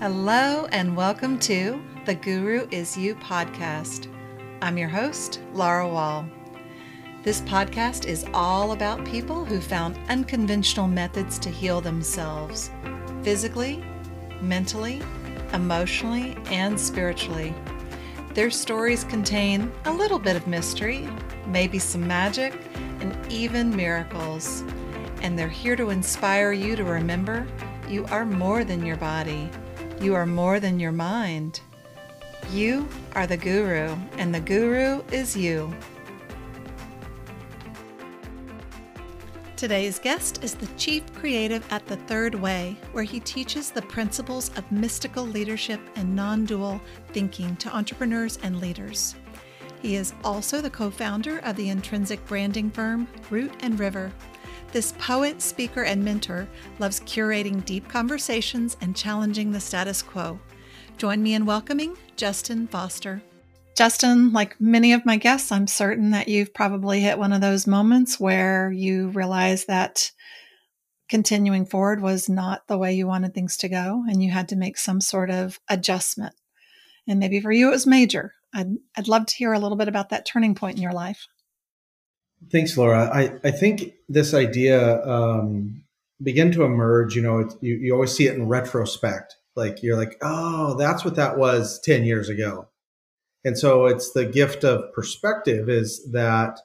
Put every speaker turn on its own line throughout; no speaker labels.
Hello, and welcome to the Guru Is You podcast. I'm your host, Laura Wall. This podcast is all about people who found unconventional methods to heal themselves physically, mentally, emotionally, and spiritually. Their stories contain a little bit of mystery, maybe some magic, and even miracles. And they're here to inspire you to remember you are more than your body. You are more than your mind. You are the guru, and the guru is you. Today's guest is the chief creative at The Third Way, where he teaches the principles of mystical leadership and non dual thinking to entrepreneurs and leaders. He is also the co founder of the intrinsic branding firm Root and River. This poet, speaker, and mentor loves curating deep conversations and challenging the status quo. Join me in welcoming Justin Foster. Justin, like many of my guests, I'm certain that you've probably hit one of those moments where you realize that continuing forward was not the way you wanted things to go and you had to make some sort of adjustment. And maybe for you it was major. I'd, I'd love to hear a little bit about that turning point in your life.
Thanks, Laura. I, I think this idea um, began to emerge. You know, it, you, you always see it in retrospect. Like you're like, oh, that's what that was 10 years ago. And so it's the gift of perspective is that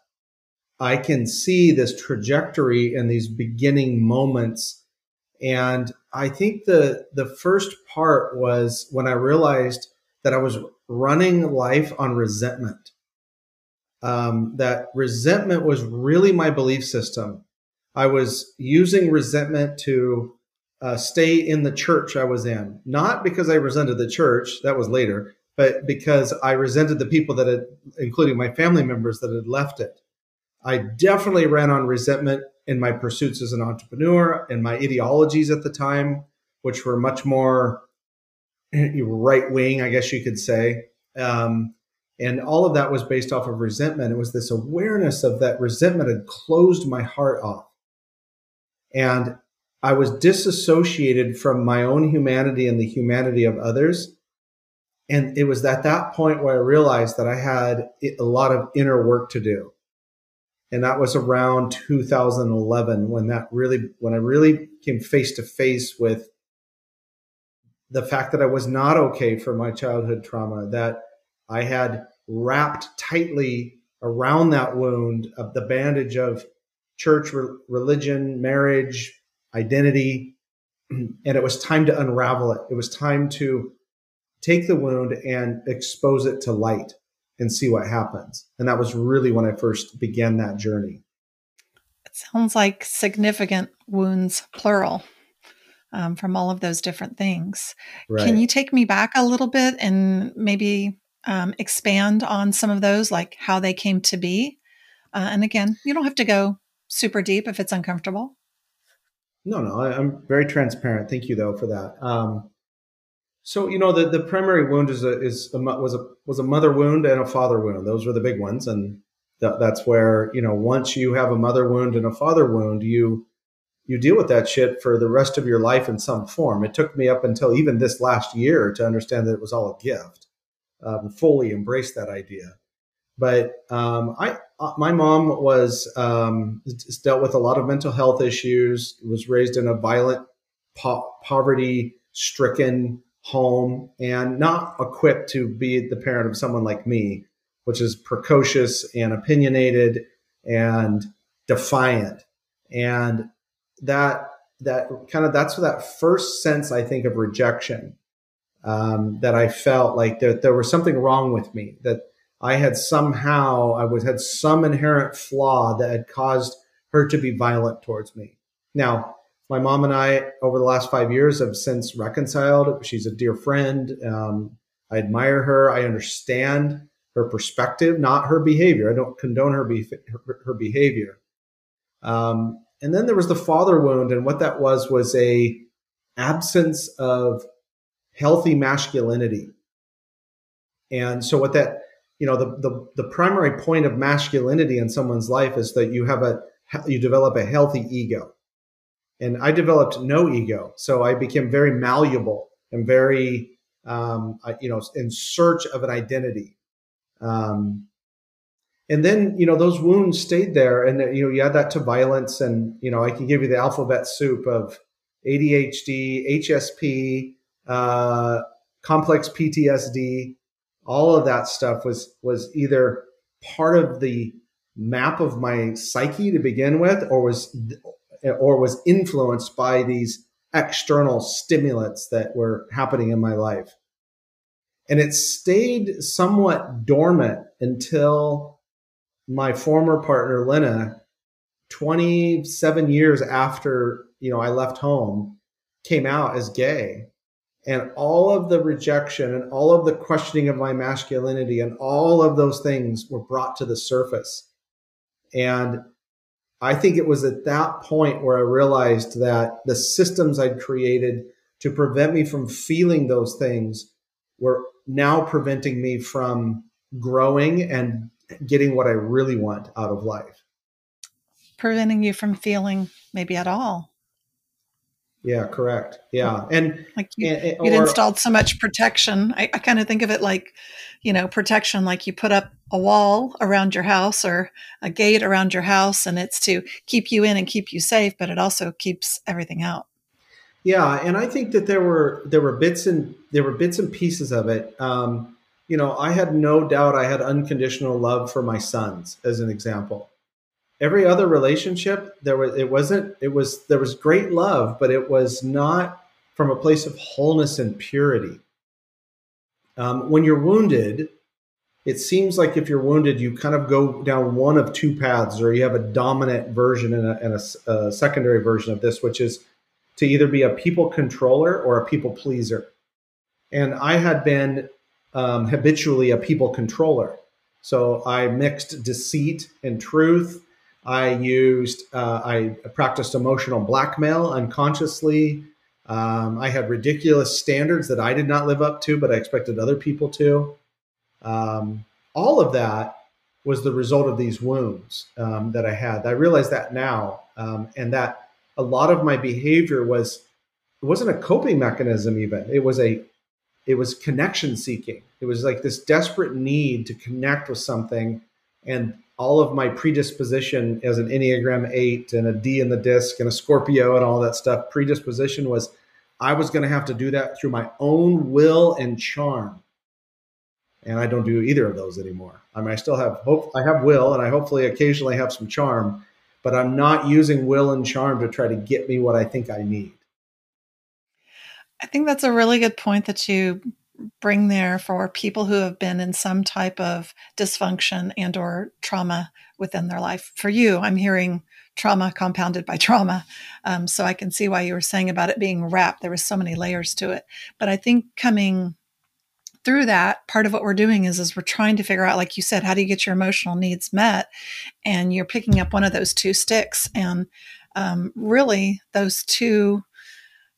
I can see this trajectory and these beginning moments. And I think the, the first part was when I realized that I was running life on resentment um, that resentment was really my belief system. I was using resentment to uh, stay in the church I was in, not because I resented the church, that was later, but because I resented the people that had, including my family members, that had left it. I definitely ran on resentment in my pursuits as an entrepreneur and my ideologies at the time, which were much more right wing, I guess you could say. Um, and all of that was based off of resentment. It was this awareness of that resentment had closed my heart off. And I was disassociated from my own humanity and the humanity of others. And it was at that point where I realized that I had a lot of inner work to do. And that was around 2011 when that really, when I really came face to face with the fact that I was not okay for my childhood trauma, that I had wrapped tightly around that wound of the bandage of church, re- religion, marriage, identity. And it was time to unravel it. It was time to take the wound and expose it to light and see what happens. And that was really when I first began that journey.
It sounds like significant wounds, plural. Um, from all of those different things. Right. Can you take me back a little bit and maybe um, expand on some of those, like how they came to be. Uh, and again, you don't have to go super deep if it's uncomfortable.
No, no, I, am very transparent. Thank you, though, for that. Um, so you know, the, the primary wound is a, is a, was a was a mother wound and a father wound. Those were the big ones, and th- that's where you know once you have a mother wound and a father wound, you you deal with that shit for the rest of your life in some form. It took me up until even this last year to understand that it was all a gift um, fully embrace that idea. But um, I, uh, my mom was um, dealt with a lot of mental health issues. Was raised in a violent, po- poverty-stricken home, and not equipped to be the parent of someone like me, which is precocious and opinionated and defiant. And that that kind of that's that first sense I think of rejection um, that I felt like that there was something wrong with me, that I had somehow, I was had some inherent flaw that had caused her to be violent towards me. Now, my mom and I, over the last five years, have since reconciled. She's a dear friend. Um, I admire her. I understand her perspective, not her behavior. I don't condone her, be- her, her behavior. Um, and then there was the father wound, and what that was was a absence of healthy masculinity. And so what that, you know, the, the, the primary point of masculinity in someone's life is that you have a, you develop a healthy ego. And I developed no ego. So I became very malleable and very, um, you know, in search of an identity. Um, and then, you know, those wounds stayed there and, you know, you add that to violence and, you know, I can give you the alphabet soup of ADHD, HSP, uh, complex PTSD, all of that stuff was, was either part of the map of my psyche to begin with, or was or was influenced by these external stimulants that were happening in my life. And it stayed somewhat dormant until my former partner, Lena, 27 years after, you know, I left home, came out as gay. And all of the rejection and all of the questioning of my masculinity and all of those things were brought to the surface. And I think it was at that point where I realized that the systems I'd created to prevent me from feeling those things were now preventing me from growing and getting what I really want out of life.
Preventing you from feeling maybe at all.
Yeah, correct. Yeah. And
like you, and, you'd installed so much protection. I, I kind of think of it like, you know, protection, like you put up a wall around your house or a gate around your house, and it's to keep you in and keep you safe, but it also keeps everything out.
Yeah. And I think that there were, there were bits and there were bits and pieces of it. Um, you know, I had no doubt I had unconditional love for my sons, as an example every other relationship there was it wasn't it was there was great love but it was not from a place of wholeness and purity. Um, when you're wounded it seems like if you're wounded you kind of go down one of two paths or you have a dominant version and a, and a, a secondary version of this which is to either be a people controller or a people pleaser. And i had been um, habitually a people controller. So i mixed deceit and truth I used, uh, I practiced emotional blackmail unconsciously. Um, I had ridiculous standards that I did not live up to, but I expected other people to. Um, all of that was the result of these wounds um, that I had. I realize that now, um, and that a lot of my behavior was it wasn't a coping mechanism. Even it was a it was connection seeking. It was like this desperate need to connect with something, and all of my predisposition as an Enneagram 8 and a D in the disc and a Scorpio and all that stuff, predisposition was I was going to have to do that through my own will and charm. And I don't do either of those anymore. I mean, I still have hope, I have will, and I hopefully occasionally have some charm, but I'm not using will and charm to try to get me what I think I need.
I think that's a really good point that you bring there for people who have been in some type of dysfunction and or trauma within their life. For you i'm hearing trauma compounded by trauma. Um, so i can see why you were saying about it being wrapped. There was so many layers to it. But i think coming through that part of what we're doing is is we're trying to figure out like you said how do you get your emotional needs met? And you're picking up one of those two sticks. And um, really those two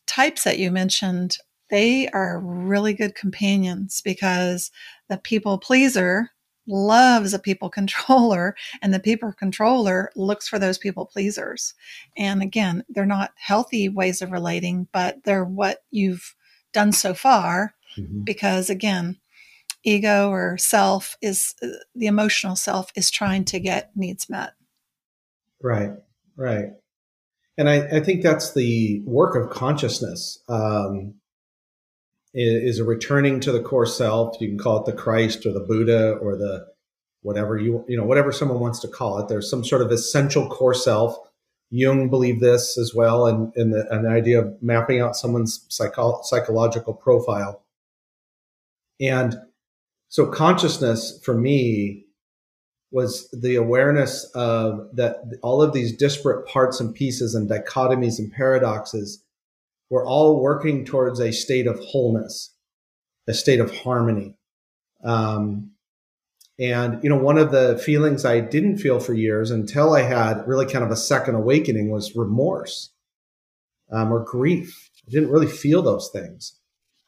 types that you mentioned they are really good companions because the people pleaser loves a people controller and the people controller looks for those people pleasers. And again, they're not healthy ways of relating, but they're what you've done so far mm-hmm. because again, ego or self is uh, the emotional self is trying to get needs met.
Right, right. And I, I think that's the work of consciousness. Um, is a returning to the core self. You can call it the Christ or the Buddha or the whatever you you know whatever someone wants to call it. There's some sort of essential core self. Jung believed this as well, and in the, an idea of mapping out someone's psycho- psychological profile. And so, consciousness for me was the awareness of that all of these disparate parts and pieces and dichotomies and paradoxes we're all working towards a state of wholeness, a state of harmony. Um, and, you know, one of the feelings I didn't feel for years until I had really kind of a second awakening was remorse um, or grief. I didn't really feel those things.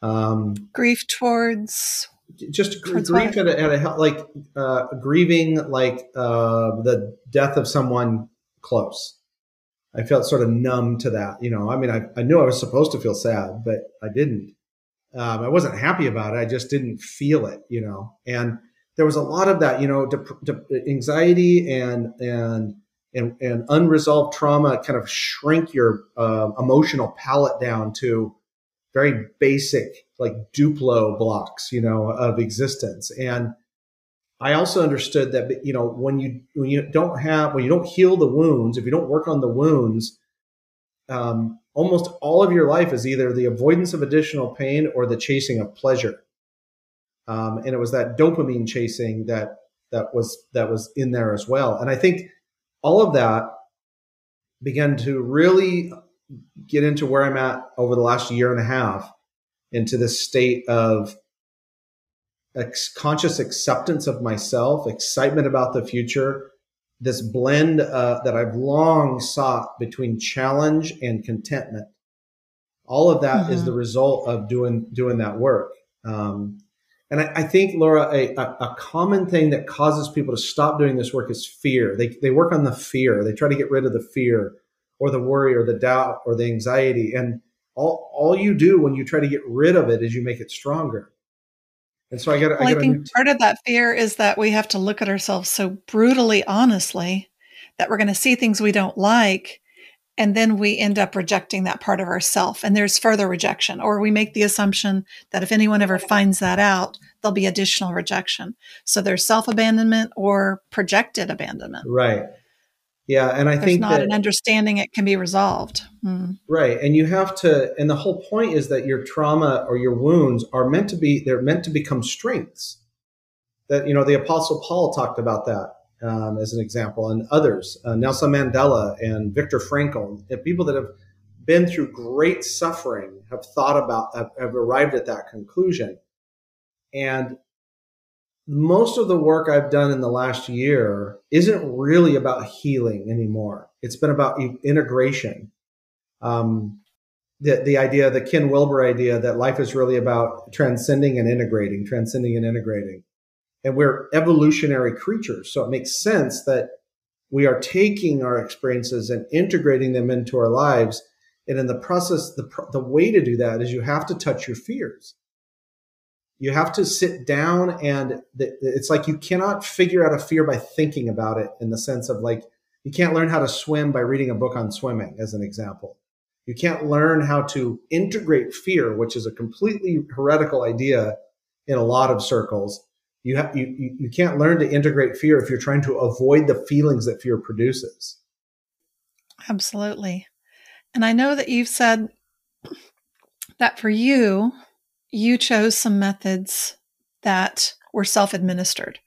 Um, grief towards
just towards grief at a, at a, like uh, grieving like uh, the death of someone close I felt sort of numb to that. You know, I mean, I, I knew I was supposed to feel sad, but I didn't. Um, I wasn't happy about it. I just didn't feel it, you know. And there was a lot of that, you know, dep- dep- anxiety and and and and unresolved trauma kind of shrink your uh, emotional palette down to very basic, like Duplo blocks, you know, of existence. And I also understood that, you know, when you when you don't have when you don't heal the wounds, if you don't work on the wounds, um, almost all of your life is either the avoidance of additional pain or the chasing of pleasure. Um, and it was that dopamine chasing that that was that was in there as well. And I think all of that began to really get into where I'm at over the last year and a half into this state of ex- conscious acceptance of myself, excitement about the future, this blend uh, that I've long sought between challenge and contentment. All of that mm-hmm. is the result of doing doing that work. Um, and I, I, think, Laura, a, a, common thing that causes people to stop doing this work is fear. They, they work on the fear. They try to get rid of the fear or the worry or the doubt or the anxiety. And all, all you do when you try to get rid of it is you make it stronger. And so I got.
Well, I, I think part of that fear is that we have to look at ourselves so brutally honestly that we're going to see things we don't like, and then we end up rejecting that part of ourself, and there's further rejection, or we make the assumption that if anyone ever finds that out, there'll be additional rejection. So there's self abandonment or projected abandonment.
Right. Yeah, and I
There's
think
not
that,
an understanding it can be resolved. Mm.
Right, and you have to, and the whole point is that your trauma or your wounds are meant to be, they're meant to become strengths. That you know, the Apostle Paul talked about that um, as an example, and others, uh, Nelson Mandela and Viktor Frankl, and people that have been through great suffering have thought about, have, have arrived at that conclusion, and most of the work I've done in the last year isn't really about healing anymore. It's been about integration. Um, the, the idea, the Ken Wilber idea that life is really about transcending and integrating, transcending and integrating. And we're evolutionary creatures. So it makes sense that we are taking our experiences and integrating them into our lives. And in the process, the, the way to do that is you have to touch your fears you have to sit down and it's like you cannot figure out a fear by thinking about it in the sense of like you can't learn how to swim by reading a book on swimming as an example. You can't learn how to integrate fear which is a completely heretical idea in a lot of circles. You, have, you, you can't learn to integrate fear if you're trying to avoid the feelings that fear produces.
Absolutely. And i know that you've said that for you you chose some methods that were self administered.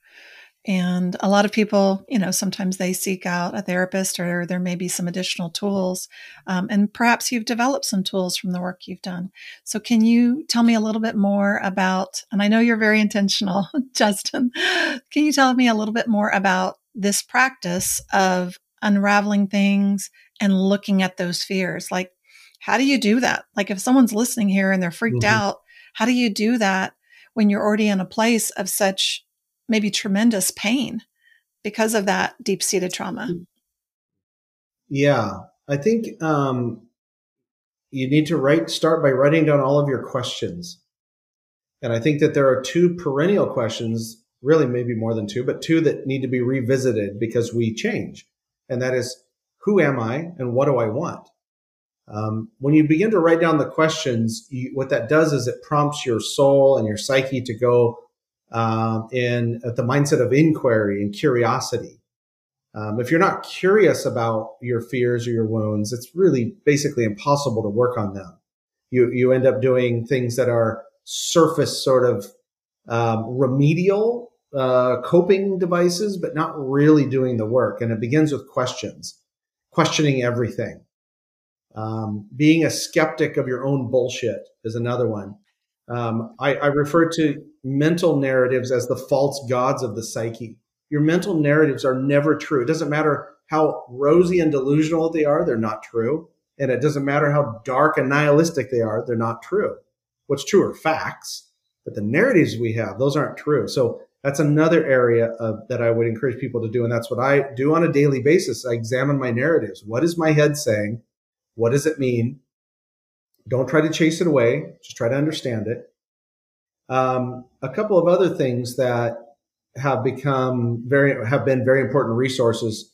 And a lot of people, you know, sometimes they seek out a therapist or there may be some additional tools. Um, and perhaps you've developed some tools from the work you've done. So, can you tell me a little bit more about, and I know you're very intentional, Justin, can you tell me a little bit more about this practice of unraveling things and looking at those fears? Like, how do you do that? Like, if someone's listening here and they're freaked mm-hmm. out, how do you do that when you're already in a place of such maybe tremendous pain because of that deep seated trauma?
Yeah, I think um, you need to write, start by writing down all of your questions. And I think that there are two perennial questions, really maybe more than two, but two that need to be revisited because we change. And that is, who am I and what do I want? Um, when you begin to write down the questions, you, what that does is it prompts your soul and your psyche to go um, in at the mindset of inquiry and curiosity. Um, if you're not curious about your fears or your wounds, it's really basically impossible to work on them. You you end up doing things that are surface sort of um, remedial uh, coping devices, but not really doing the work. And it begins with questions, questioning everything. Um, being a skeptic of your own bullshit is another one. Um, I, I refer to mental narratives as the false gods of the psyche. Your mental narratives are never true. It doesn't matter how rosy and delusional they are, they're not true. And it doesn't matter how dark and nihilistic they are, they're not true. What's true are facts, but the narratives we have, those aren't true. So that's another area of, that I would encourage people to do. And that's what I do on a daily basis. I examine my narratives. What is my head saying? What does it mean? Don't try to chase it away. Just try to understand it. Um, a couple of other things that have become very have been very important resources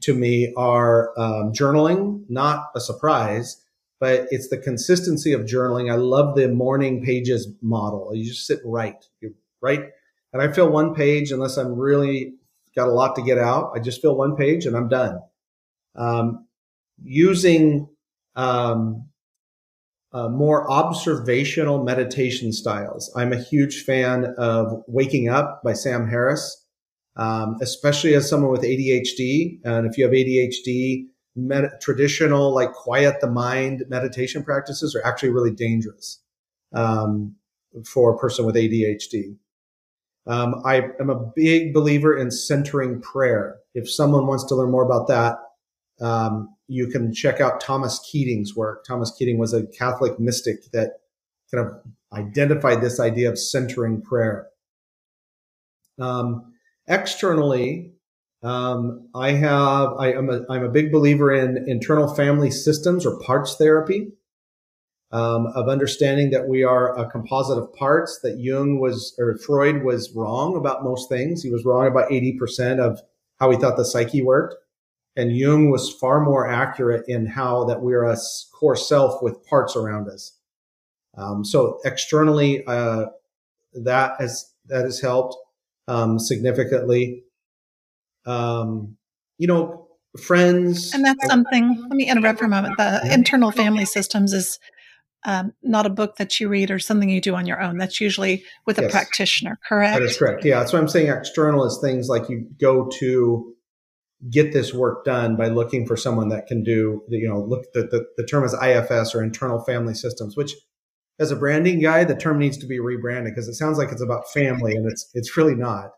to me are um, journaling. Not a surprise, but it's the consistency of journaling. I love the morning pages model. You just sit and write. You write, and I fill one page unless I'm really got a lot to get out. I just fill one page and I'm done. Um, using um, uh, more observational meditation styles. I'm a huge fan of Waking Up by Sam Harris, um, especially as someone with ADHD. And if you have ADHD, med- traditional, like quiet the mind meditation practices are actually really dangerous um, for a person with ADHD. Um, I am a big believer in centering prayer. If someone wants to learn more about that, um, you can check out Thomas Keating's work. Thomas Keating was a Catholic mystic that kind of identified this idea of centering prayer. Um, externally, um, I have I am a I'm a big believer in internal family systems or parts therapy. Um, of understanding that we are a composite of parts. That Jung was or Freud was wrong about most things. He was wrong about eighty percent of how he thought the psyche worked. And Jung was far more accurate in how that we're a core self with parts around us. Um, so externally, uh, that has that has helped um, significantly. Um, you know, friends,
and that's something. Let me interrupt for a moment. The internal family systems is um, not a book that you read or something you do on your own. That's usually with a yes, practitioner, correct?
That is correct. Yeah, that's what I'm saying. External is things like you go to get this work done by looking for someone that can do, you know, look, the, the, the term is IFS or internal family systems, which as a branding guy, the term needs to be rebranded because it sounds like it's about family and it's, it's really not.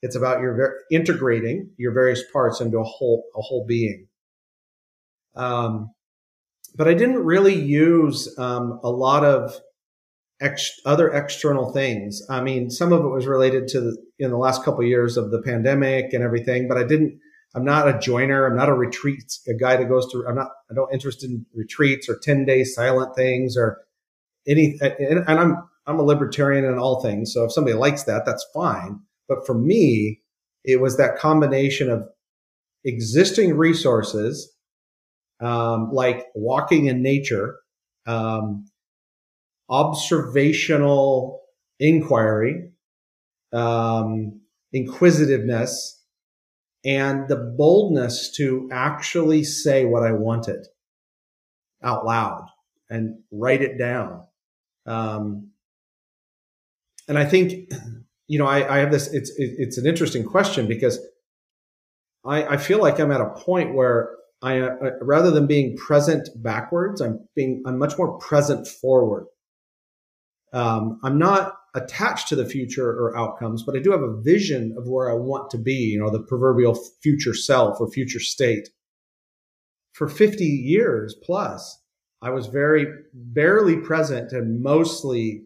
It's about your ver- integrating your various parts into a whole, a whole being. Um, but I didn't really use um, a lot of ex- other external things. I mean, some of it was related to the, in the last couple of years of the pandemic and everything, but I didn't I'm not a joiner. I'm not a retreat, a guy that goes to, I'm not, I don't interested in retreats or 10 day silent things or any, and, and I'm, I'm a libertarian in all things. So if somebody likes that, that's fine. But for me, it was that combination of existing resources, um, like walking in nature, um, observational inquiry, um, inquisitiveness, and the boldness to actually say what I wanted out loud and write it down. Um, and I think, you know, I, I have this, it's, it, it's an interesting question because I, I feel like I'm at a point where I, uh, rather than being present backwards, I'm being, I'm much more present forward. Um, I'm not attached to the future or outcomes, but I do have a vision of where I want to be, you know, the proverbial future self or future state. For 50 years plus, I was very barely present and mostly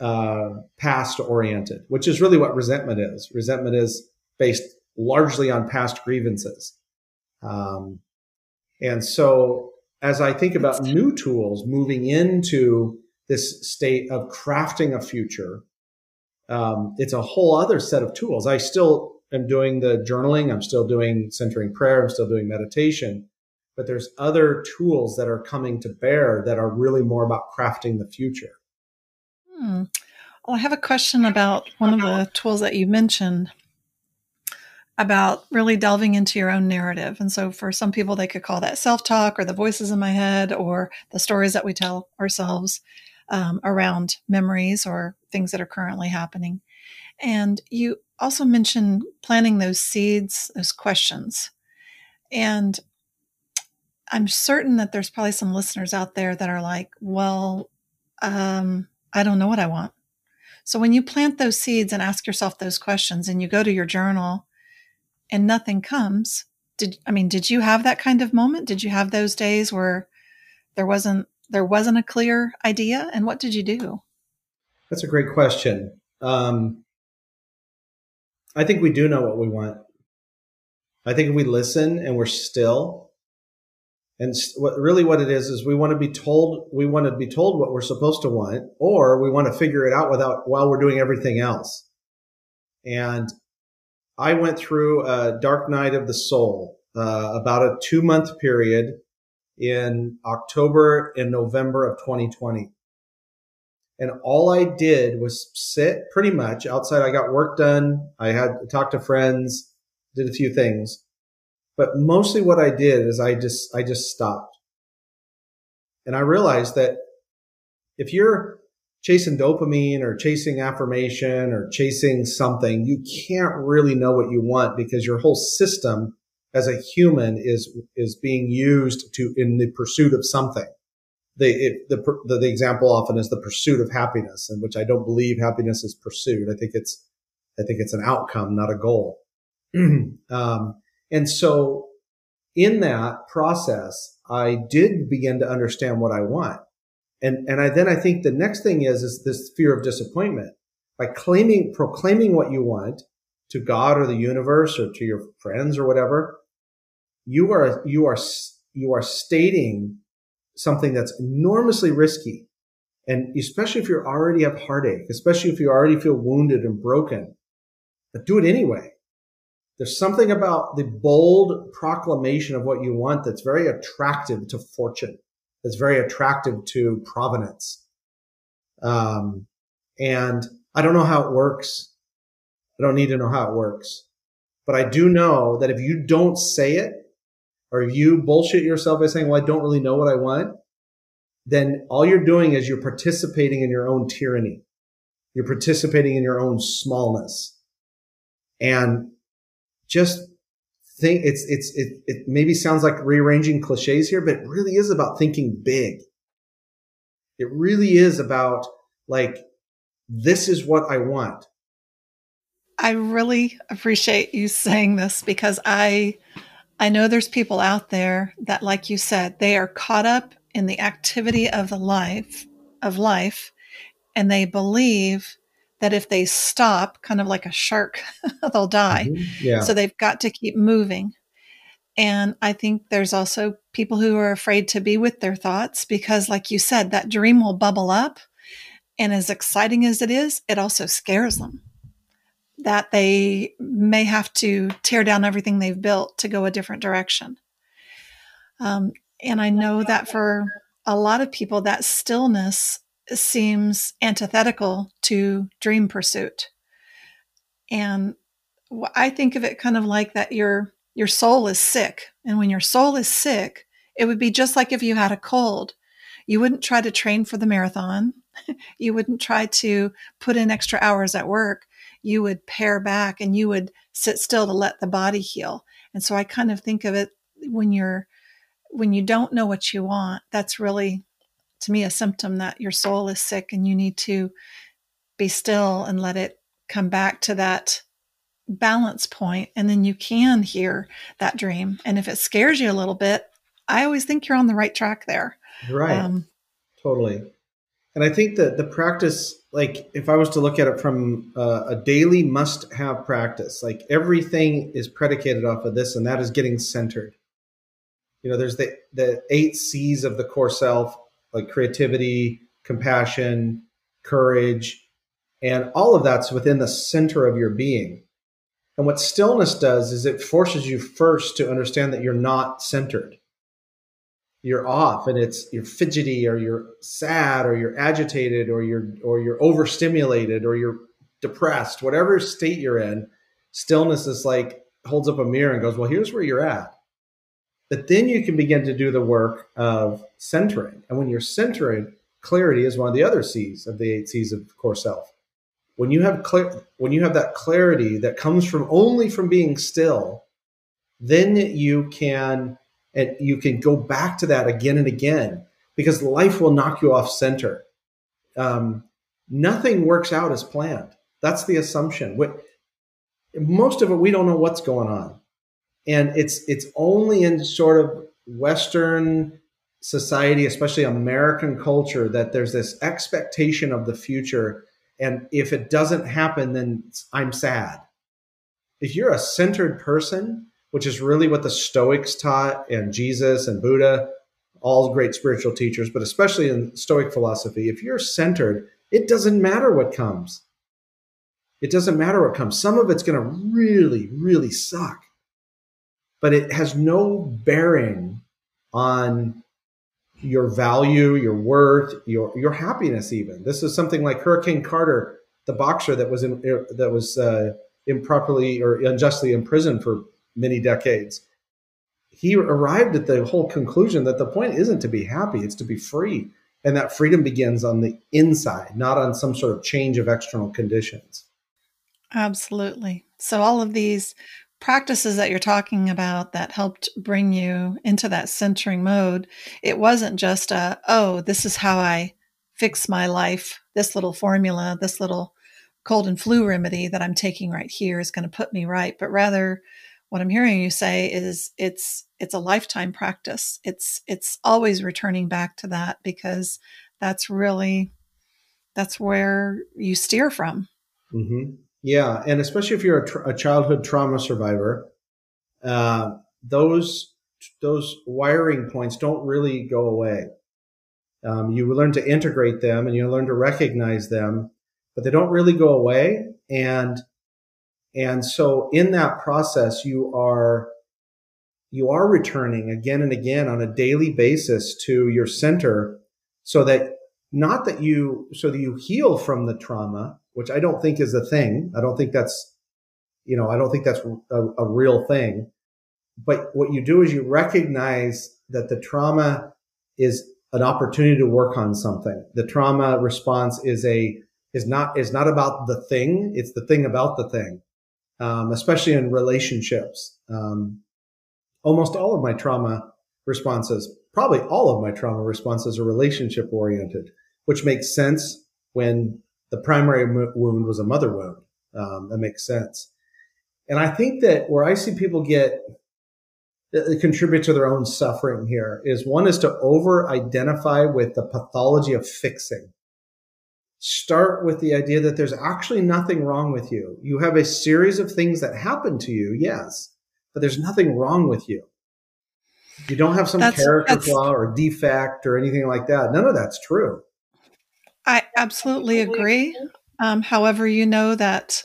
uh, past oriented, which is really what resentment is. Resentment is based largely on past grievances. Um, and so as I think about new tools moving into this state of crafting a future. Um, it's a whole other set of tools. I still am doing the journaling. I'm still doing centering prayer. I'm still doing meditation, but there's other tools that are coming to bear that are really more about crafting the future.
Hmm. Well, I have a question about one of the tools that you mentioned about really delving into your own narrative. And so for some people, they could call that self talk or the voices in my head or the stories that we tell ourselves um, around memories or things that are currently happening. And you also mentioned planting those seeds, those questions. And I'm certain that there's probably some listeners out there that are like, well, um, I don't know what I want. So when you plant those seeds and ask yourself those questions and you go to your journal and nothing comes, did I mean, did you have that kind of moment? Did you have those days where there wasn't there wasn't a clear idea? And what did you do?
That's a great question. Um, I think we do know what we want. I think if we listen and we're still, And what really what it is is we want to be told we want to be told what we're supposed to want, or we want to figure it out without while we're doing everything else. And I went through a dark night of the soul, uh, about a two month period in October and November of 2020. And all I did was sit pretty much outside. I got work done. I had talked to friends, did a few things, but mostly what I did is I just, I just stopped. And I realized that if you're chasing dopamine or chasing affirmation or chasing something, you can't really know what you want because your whole system as a human is, is being used to, in the pursuit of something. The, it, the, the, the example often is the pursuit of happiness, in which I don't believe happiness is pursued. I think it's, I think it's an outcome, not a goal. um, and so in that process, I did begin to understand what I want. And, and I, then I think the next thing is, is this fear of disappointment by claiming, proclaiming what you want to God or the universe or to your friends or whatever. You are, you are, you are stating something that's enormously risky. And especially if you already have heartache, especially if you already feel wounded and broken, but do it anyway. There's something about the bold proclamation of what you want that's very attractive to fortune that's very attractive to provenance. Um, and I don't know how it works. I don't need to know how it works, but I do know that if you don't say it or if you bullshit yourself by saying, well, I don't really know what I want, then all you're doing is you're participating in your own tyranny. You're participating in your own smallness and just think it's it's it, it maybe sounds like rearranging cliches here, but it really is about thinking big. It really is about like this is what I want.
I really appreciate you saying this because I I know there's people out there that like you said, they are caught up in the activity of the life of life and they believe that if they stop, kind of like a shark, they'll die. Mm-hmm. Yeah. So they've got to keep moving. And I think there's also people who are afraid to be with their thoughts because, like you said, that dream will bubble up. And as exciting as it is, it also scares them that they may have to tear down everything they've built to go a different direction. Um, and I know that for a lot of people, that stillness seems antithetical to dream pursuit. And I think of it kind of like that your your soul is sick. And when your soul is sick, it would be just like if you had a cold. You wouldn't try to train for the marathon. you wouldn't try to put in extra hours at work. You would pare back and you would sit still to let the body heal. And so I kind of think of it when you're when you don't know what you want, that's really to me a symptom that your soul is sick and you need to be still and let it come back to that balance point. And then you can hear that dream. And if it scares you a little bit i always think you're on the right track there.
Right. Um, totally and i think that the practice like if i was to look at it from uh, a daily must have practice like everything is predicated off of this and that is getting centered you know there's the the eight c's of the core self like creativity, compassion, courage, and all of that's within the center of your being. And what stillness does is it forces you first to understand that you're not centered. You're off and it's you're fidgety or you're sad or you're agitated or you're or you're overstimulated or you're depressed, whatever state you're in, stillness is like holds up a mirror and goes, Well, here's where you're at. But then you can begin to do the work of centering. And when you're centering, clarity is one of the other C's of the eight C's of core self. When you have clear, when you have that clarity that comes from only from being still, then you can and you can go back to that again and again because life will knock you off center. Um, nothing works out as planned. That's the assumption. Most of it, we don't know what's going on and it's it's only in sort of Western society, especially American culture, that there's this expectation of the future, and if it doesn't happen, then I'm sad. If you're a centered person, which is really what the Stoics taught and Jesus and Buddha, all great spiritual teachers, but especially in Stoic philosophy, if you're centered, it doesn't matter what comes. It doesn't matter what comes. Some of it's going to really, really suck, but it has no bearing on your value, your worth, your your happiness. Even this is something like Hurricane Carter, the boxer that was in, that was uh, improperly or unjustly imprisoned for many decades. He arrived at the whole conclusion that the point isn't to be happy; it's to be free, and that freedom begins on the inside, not on some sort of change of external conditions.
Absolutely. So all of these practices that you're talking about that helped bring you into that centering mode, it wasn't just a, oh, this is how I fix my life. This little formula, this little cold and flu remedy that I'm taking right here is going to put me right. But rather, what I'm hearing you say is it's it's a lifetime practice. It's it's always returning back to that because that's really that's where you steer from.
Mm-hmm. Yeah, and especially if you're a, a childhood trauma survivor, uh, those those wiring points don't really go away. Um, you learn to integrate them and you learn to recognize them, but they don't really go away. And and so in that process, you are you are returning again and again on a daily basis to your center, so that not that you so that you heal from the trauma, which I don't think is a thing. I don't think that's, you know, I don't think that's a, a real thing. But what you do is you recognize that the trauma is an opportunity to work on something. The trauma response is a is not is not about the thing; it's the thing about the thing. Um, especially in relationships. Um, almost all of my trauma responses, probably all of my trauma responses, are relationship oriented, which makes sense when the primary wound was a mother wound. Um, that makes sense. And I think that where I see people get contribute to their own suffering here is one is to over identify with the pathology of fixing. Start with the idea that there's actually nothing wrong with you. You have a series of things that happen to you, yes, but there's nothing wrong with you. You don't have some that's, character that's, flaw or defect or anything like that. None of that's true.
I absolutely agree. Um, however, you know that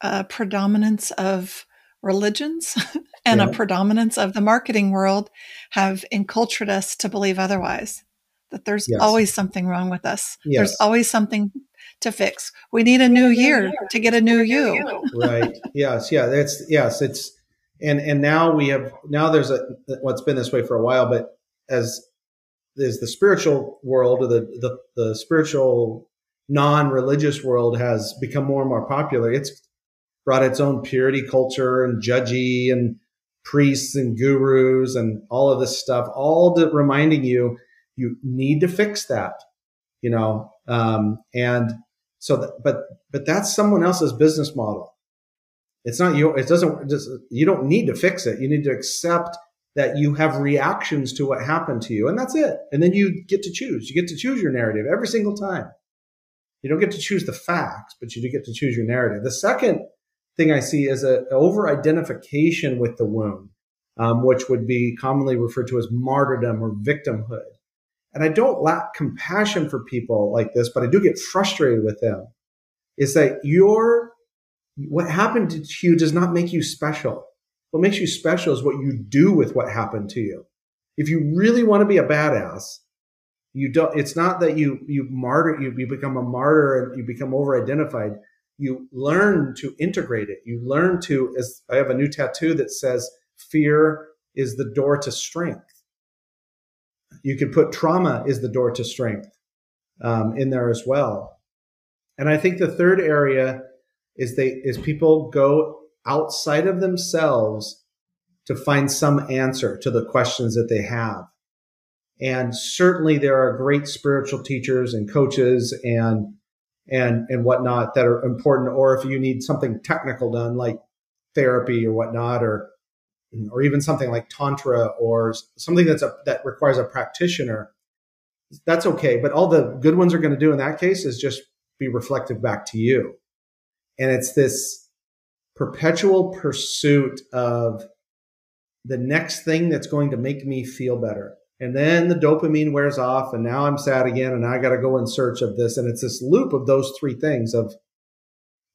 a predominance of religions and yeah. a predominance of the marketing world have enculturated us to believe otherwise. That there's yes. always something wrong with us. Yes. There's always something to fix. We need a new year to get a new you.
right. Yes. Yeah. That's yes. It's and and now we have now there's a what's well, been this way for a while, but as is the spiritual world or the, the, the spiritual non-religious world has become more and more popular. It's brought its own purity culture and judgy and priests and gurus and all of this stuff, all to reminding you, you need to fix that, you know? Um, and so, that, but, but that's someone else's business model. It's not you. It doesn't, just, you don't need to fix it. You need to accept that you have reactions to what happened to you. And that's it. And then you get to choose. You get to choose your narrative every single time. You don't get to choose the facts, but you do get to choose your narrative. The second thing I see is an over identification with the wound, um, which would be commonly referred to as martyrdom or victimhood. And I don't lack compassion for people like this, but I do get frustrated with them. Is that your, what happened to you does not make you special what makes you special is what you do with what happened to you. If you really want to be a badass, you don't, it's not that you, you martyr, you, you become a martyr and you become over identified. You learn to integrate it. You learn to, as I have a new tattoo that says, fear is the door to strength. You could put trauma is the door to strength um, in there as well. And I think the third area is they is people go outside of themselves to find some answer to the questions that they have. And certainly there are great spiritual teachers and coaches and and and whatnot that are important. Or if you need something technical done, like therapy or whatnot, or or even something like tantra or something that's a, that requires a practitioner, that's okay. But all the good ones are going to do in that case is just be reflective back to you. And it's this perpetual pursuit of the next thing that's going to make me feel better. And then the dopamine wears off, and now I'm sad again, and I got to go in search of this. And it's this loop of those three things of,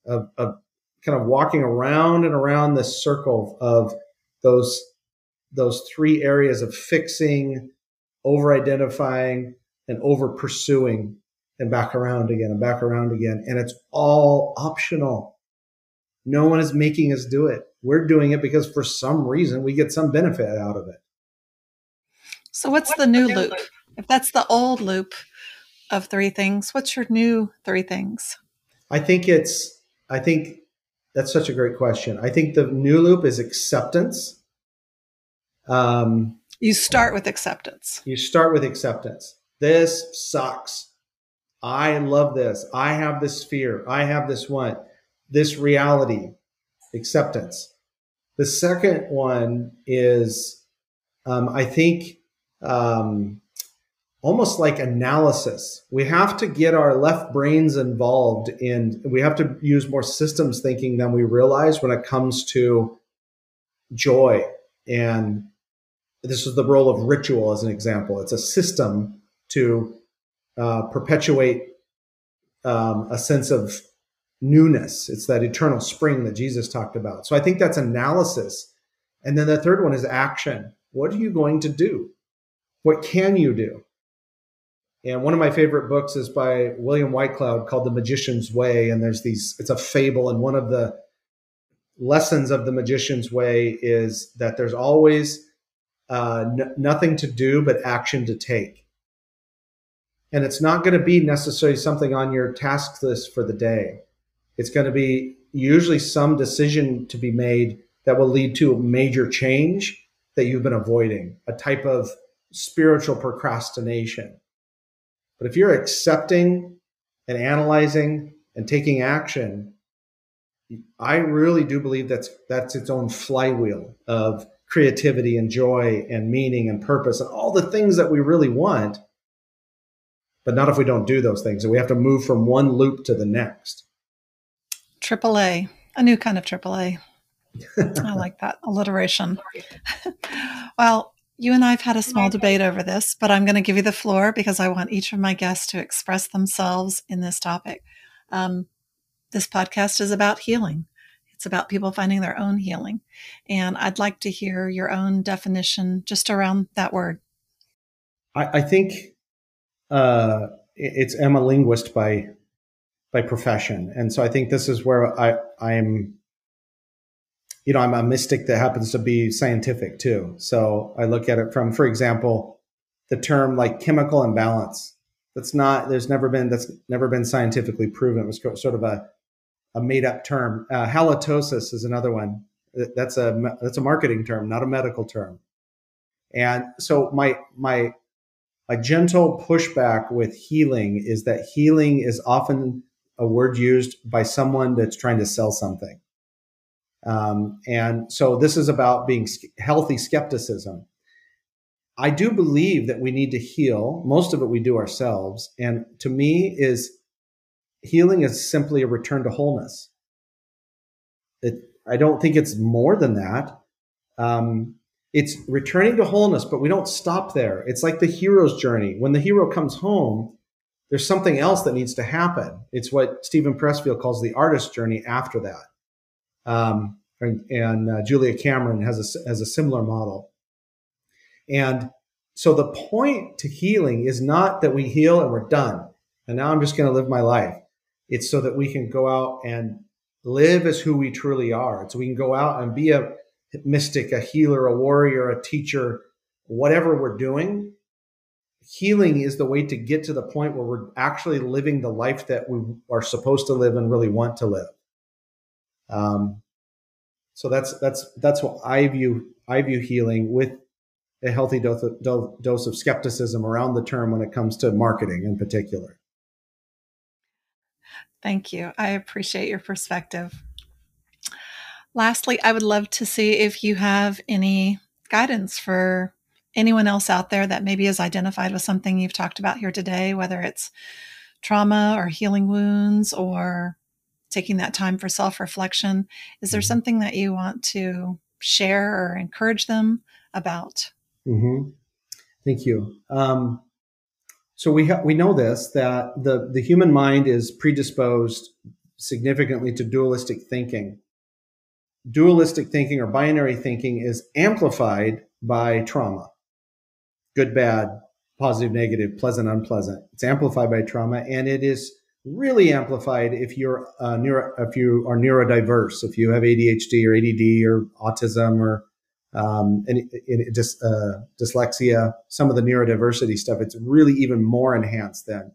of, of kind of walking around and around this circle of those those three areas of fixing, over identifying, and over pursuing, and back around again and back around again. And it's all optional. No one is making us do it. We're doing it because for some reason we get some benefit out of it.
So, what's, what's the new the loop? loop? If that's the old loop of three things, what's your new three things?
I think it's, I think that's such a great question. I think the new loop is acceptance.
Um, you start with acceptance.
You start with acceptance. This sucks. I love this. I have this fear. I have this one, this reality, acceptance. The second one is, um, I think, um, almost like analysis. We have to get our left brains involved in, we have to use more systems thinking than we realize when it comes to joy. And this is the role of ritual as an example. It's a system to uh, perpetuate um, a sense of newness. It's that eternal spring that Jesus talked about. So I think that's analysis. And then the third one is action. What are you going to do? What can you do? And one of my favorite books is by William Whitecloud called The Magician's Way. And there's these, it's a fable. And one of the lessons of The Magician's Way is that there's always uh, n- nothing to do but action to take. And it's not going to be necessarily something on your task list for the day. It's going to be usually some decision to be made that will lead to a major change that you've been avoiding, a type of spiritual procrastination. But if you're accepting and analyzing and taking action, I really do believe that's that's its own flywheel of creativity and joy and meaning and purpose and all the things that we really want. But not if we don't do those things. And we have to move from one loop to the next.
AAA, a new kind of AAA. I like that alliteration. well, you and I have had a small debate over this, but I'm going to give you the floor because I want each of my guests to express themselves in this topic. Um, this podcast is about healing. It's about people finding their own healing. And I'd like to hear your own definition just around that word.
I, I think uh, it's I'm a linguist by by profession, and so I think this is where I I'm you know, I'm a mystic that happens to be scientific too. So I look at it from, for example, the term like chemical imbalance. That's not, there's never been, that's never been scientifically proven. It was sort of a, a made up term. Uh, halitosis is another one. That's a, that's a marketing term, not a medical term. And so my, my, a gentle pushback with healing is that healing is often a word used by someone that's trying to sell something. Um, and so this is about being healthy skepticism. I do believe that we need to heal. Most of it we do ourselves. And to me is healing is simply a return to wholeness. It, I don't think it's more than that. Um, it's returning to wholeness, but we don't stop there. It's like the hero's journey. When the hero comes home, there's something else that needs to happen. It's what Steven Pressfield calls the artist journey after that. Um, and, and uh, Julia Cameron has a, has a similar model. And so the point to healing is not that we heal and we're done. And now I'm just going to live my life. It's so that we can go out and live as who we truly are. So we can go out and be a mystic, a healer, a warrior, a teacher, whatever we're doing. Healing is the way to get to the point where we're actually living the life that we are supposed to live and really want to live. Um, so that's that's that's what I view I view healing with a healthy dose of, dose of skepticism around the term when it comes to marketing in particular.
Thank you. I appreciate your perspective. Lastly, I would love to see if you have any guidance for anyone else out there that maybe is identified with something you've talked about here today, whether it's trauma or healing wounds or taking that time for self reflection. Is there mm-hmm. something that you want to share or encourage them about?
Mm-hmm. Thank you. Um, so we ha- we know this that the the human mind is predisposed significantly to dualistic thinking. Dualistic thinking or binary thinking is amplified by trauma. Good, bad, positive, negative, pleasant, unpleasant. It's amplified by trauma and it is really amplified if you're uh, neuro, if you are neurodiverse, if you have ADHD or ADD or autism or um, and just uh, dyslexia, some of the neurodiversity stuff. It's really even more enhanced then.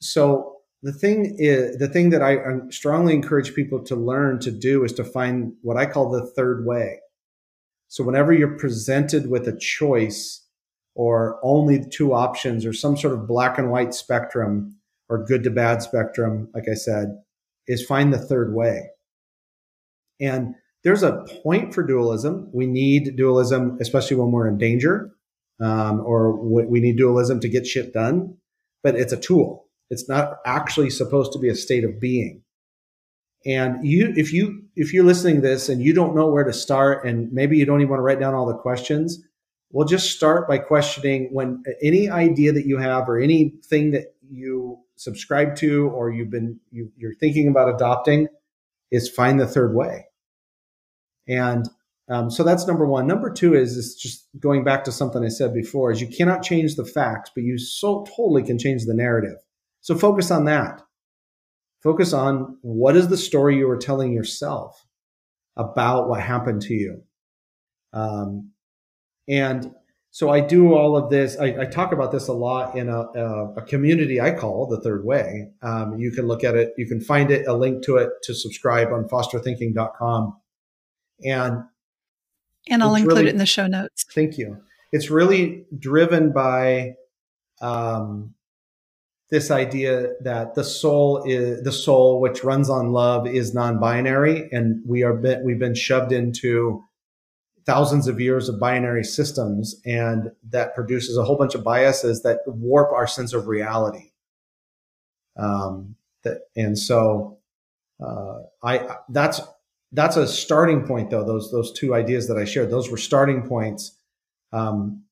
So the thing is, the thing that I strongly encourage people to learn to do is to find what I call the third way. So whenever you're presented with a choice or only two options or some sort of black and white spectrum or good to bad spectrum, like I said, is find the third way. And there's a point for dualism. We need dualism, especially when we're in danger, um, or we need dualism to get shit done. But it's a tool. It's not actually supposed to be a state of being. And you, if you, if you're listening to this and you don't know where to start, and maybe you don't even want to write down all the questions, well, just start by questioning when any idea that you have or anything that you subscribe to or you've been you, you're thinking about adopting is find the third way and um, so that's number one. Number two is, is just going back to something I said before is you cannot change the facts, but you so totally can change the narrative. So focus on that. Focus on what is the story you were telling yourself about what happened to you. Um, and so I do all of this. I, I, talk about this a lot in a, a, a community I call the third way. Um, you can look at it. You can find it, a link to it to subscribe on fosterthinking.com. And
and I'll include really, it in the show notes.
Thank you. It's really driven by um, this idea that the soul is the soul, which runs on love, is non-binary, and we are been, we've been shoved into thousands of years of binary systems, and that produces a whole bunch of biases that warp our sense of reality. Um, that and so uh, I that's that's a starting point though those those two ideas that i shared those were starting points um,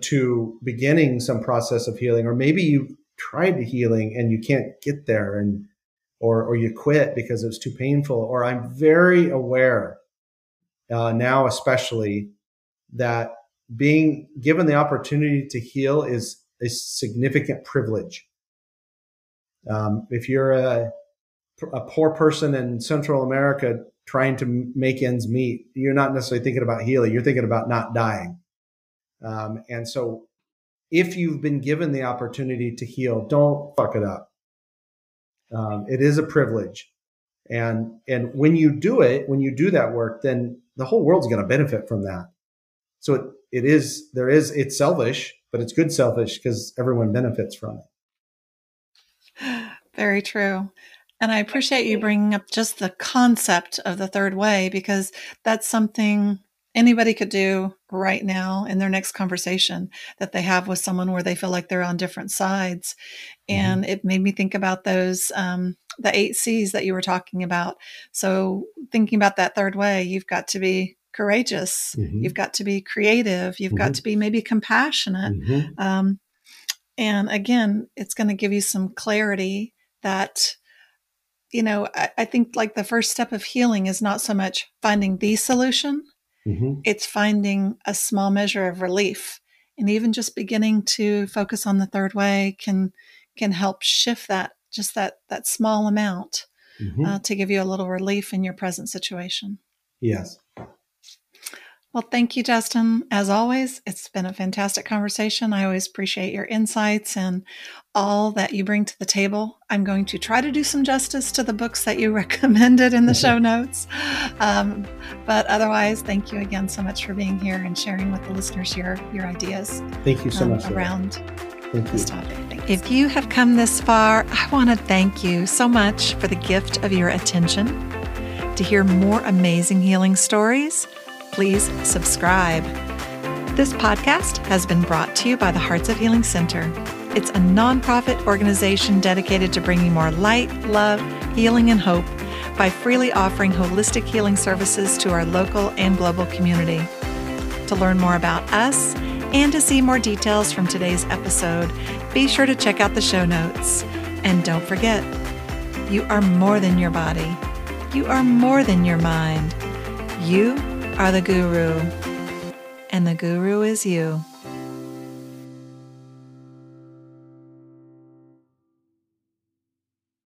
to beginning some process of healing or maybe you tried the healing and you can't get there and or or you quit because it was too painful or i'm very aware uh, now especially that being given the opportunity to heal is a significant privilege. Um, if you're a a poor person in Central America trying to make ends meet, you're not necessarily thinking about healing. You're thinking about not dying. Um, and so, if you've been given the opportunity to heal, don't fuck it up. Um, it is a privilege, and and when you do it, when you do that work, then the whole world's going to benefit from that. So it, it is there is it's selfish, but it's good selfish because everyone benefits from
it. Very true. And I appreciate you bringing up just the concept of the third way because that's something anybody could do right now in their next conversation that they have with someone where they feel like they're on different sides. Mm-hmm. And it made me think about those, um, the eight C's that you were talking about. So thinking about that third way, you've got to be courageous. Mm-hmm. You've got to be creative. You've mm-hmm. got to be maybe compassionate. Mm-hmm. Um, and again, it's going to give you some clarity that you know, I, I, think like the first step of healing is not so much finding the solution, mm-hmm. it's finding a small measure of relief. And even just beginning to focus on the third way can can help shift that just that that small amount mm-hmm. uh, to give you a little relief in your present situation.
Yes.
Well, thank you, Justin. As always, it's been a fantastic conversation. I always appreciate your insights and all that you bring to the table. I'm going to try to do some justice to the books that you recommended in the show notes. Um, but otherwise, thank you again so much for being here and sharing with the listeners your, your ideas.
Thank you so um, much
around this topic. Thanks. If you have come this far, I want to thank you so much for the gift of your attention. To hear more amazing healing stories, please subscribe. This podcast has been brought to you by the Hearts of Healing Center. It's a nonprofit organization dedicated to bringing more light, love, healing, and hope by freely offering holistic healing services to our local and global community. To learn more about us and to see more details from today's episode, be sure to check out the show notes. And don't forget, you are more than your body. You are more than your mind. You are the guru. And the guru is you.